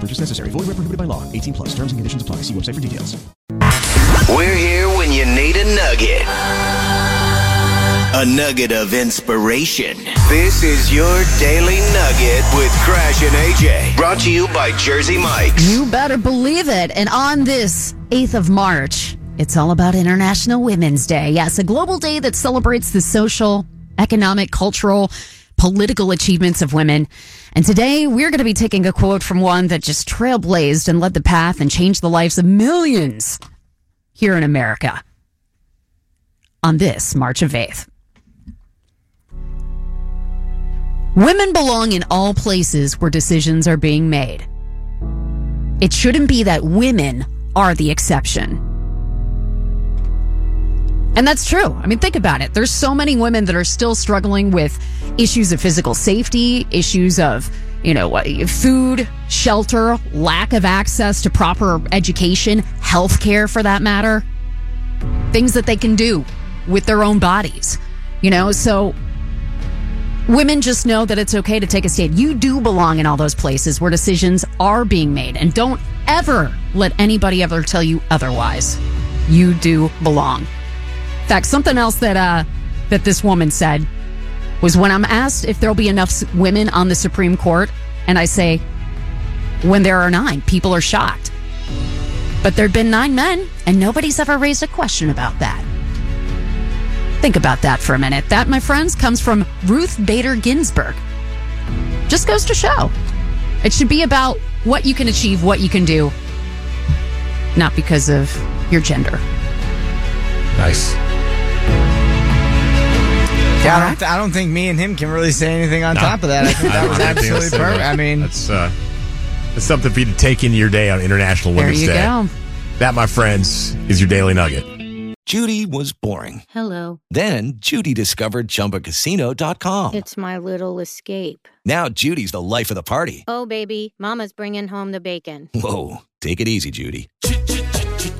No purchase necessary. Void where prohibited by law. 18 plus. Terms and conditions apply. See website for details. We're here when you need a nugget. A nugget of inspiration. This is your Daily Nugget with Crash and AJ. Brought to you by Jersey Mike's. You better believe it. And on this 8th of March, it's all about International Women's Day. Yes, a global day that celebrates the social, economic, cultural, political achievements of women. And today we're going to be taking a quote from one that just trailblazed and led the path and changed the lives of millions here in America on this March of 8th. Women belong in all places where decisions are being made. It shouldn't be that women are the exception. And that's true. I mean, think about it. There's so many women that are still struggling with issues of physical safety, issues of, you know, food, shelter, lack of access to proper education, healthcare for that matter, things that they can do with their own bodies. You know, so women just know that it's okay to take a stand. You do belong in all those places where decisions are being made. And don't ever let anybody ever tell you otherwise. You do belong. Fact, something else that uh, that this woman said was when I'm asked if there'll be enough women on the Supreme Court, and I say, when there are nine, people are shocked. But there'd been nine men, and nobody's ever raised a question about that. Think about that for a minute. That, my friends, comes from Ruth Bader Ginsburg. Just goes to show. It should be about what you can achieve, what you can do, not because of your gender. Nice. Yeah, I don't, I don't think me and him can really say anything on No. top of that. I think I that don't was have anything else absolutely perfect. about I mean, that's uh, that's something for you to take into your day on International There Women's you Day. go. That, my friends, is your daily nugget. Judy was boring. Hello. Then Judy discovered ChumbaCasino.com. It's my little escape. Now Judy's the life of the party. Oh, baby, Mama's bringing home the bacon. Whoa, take it easy, Judy.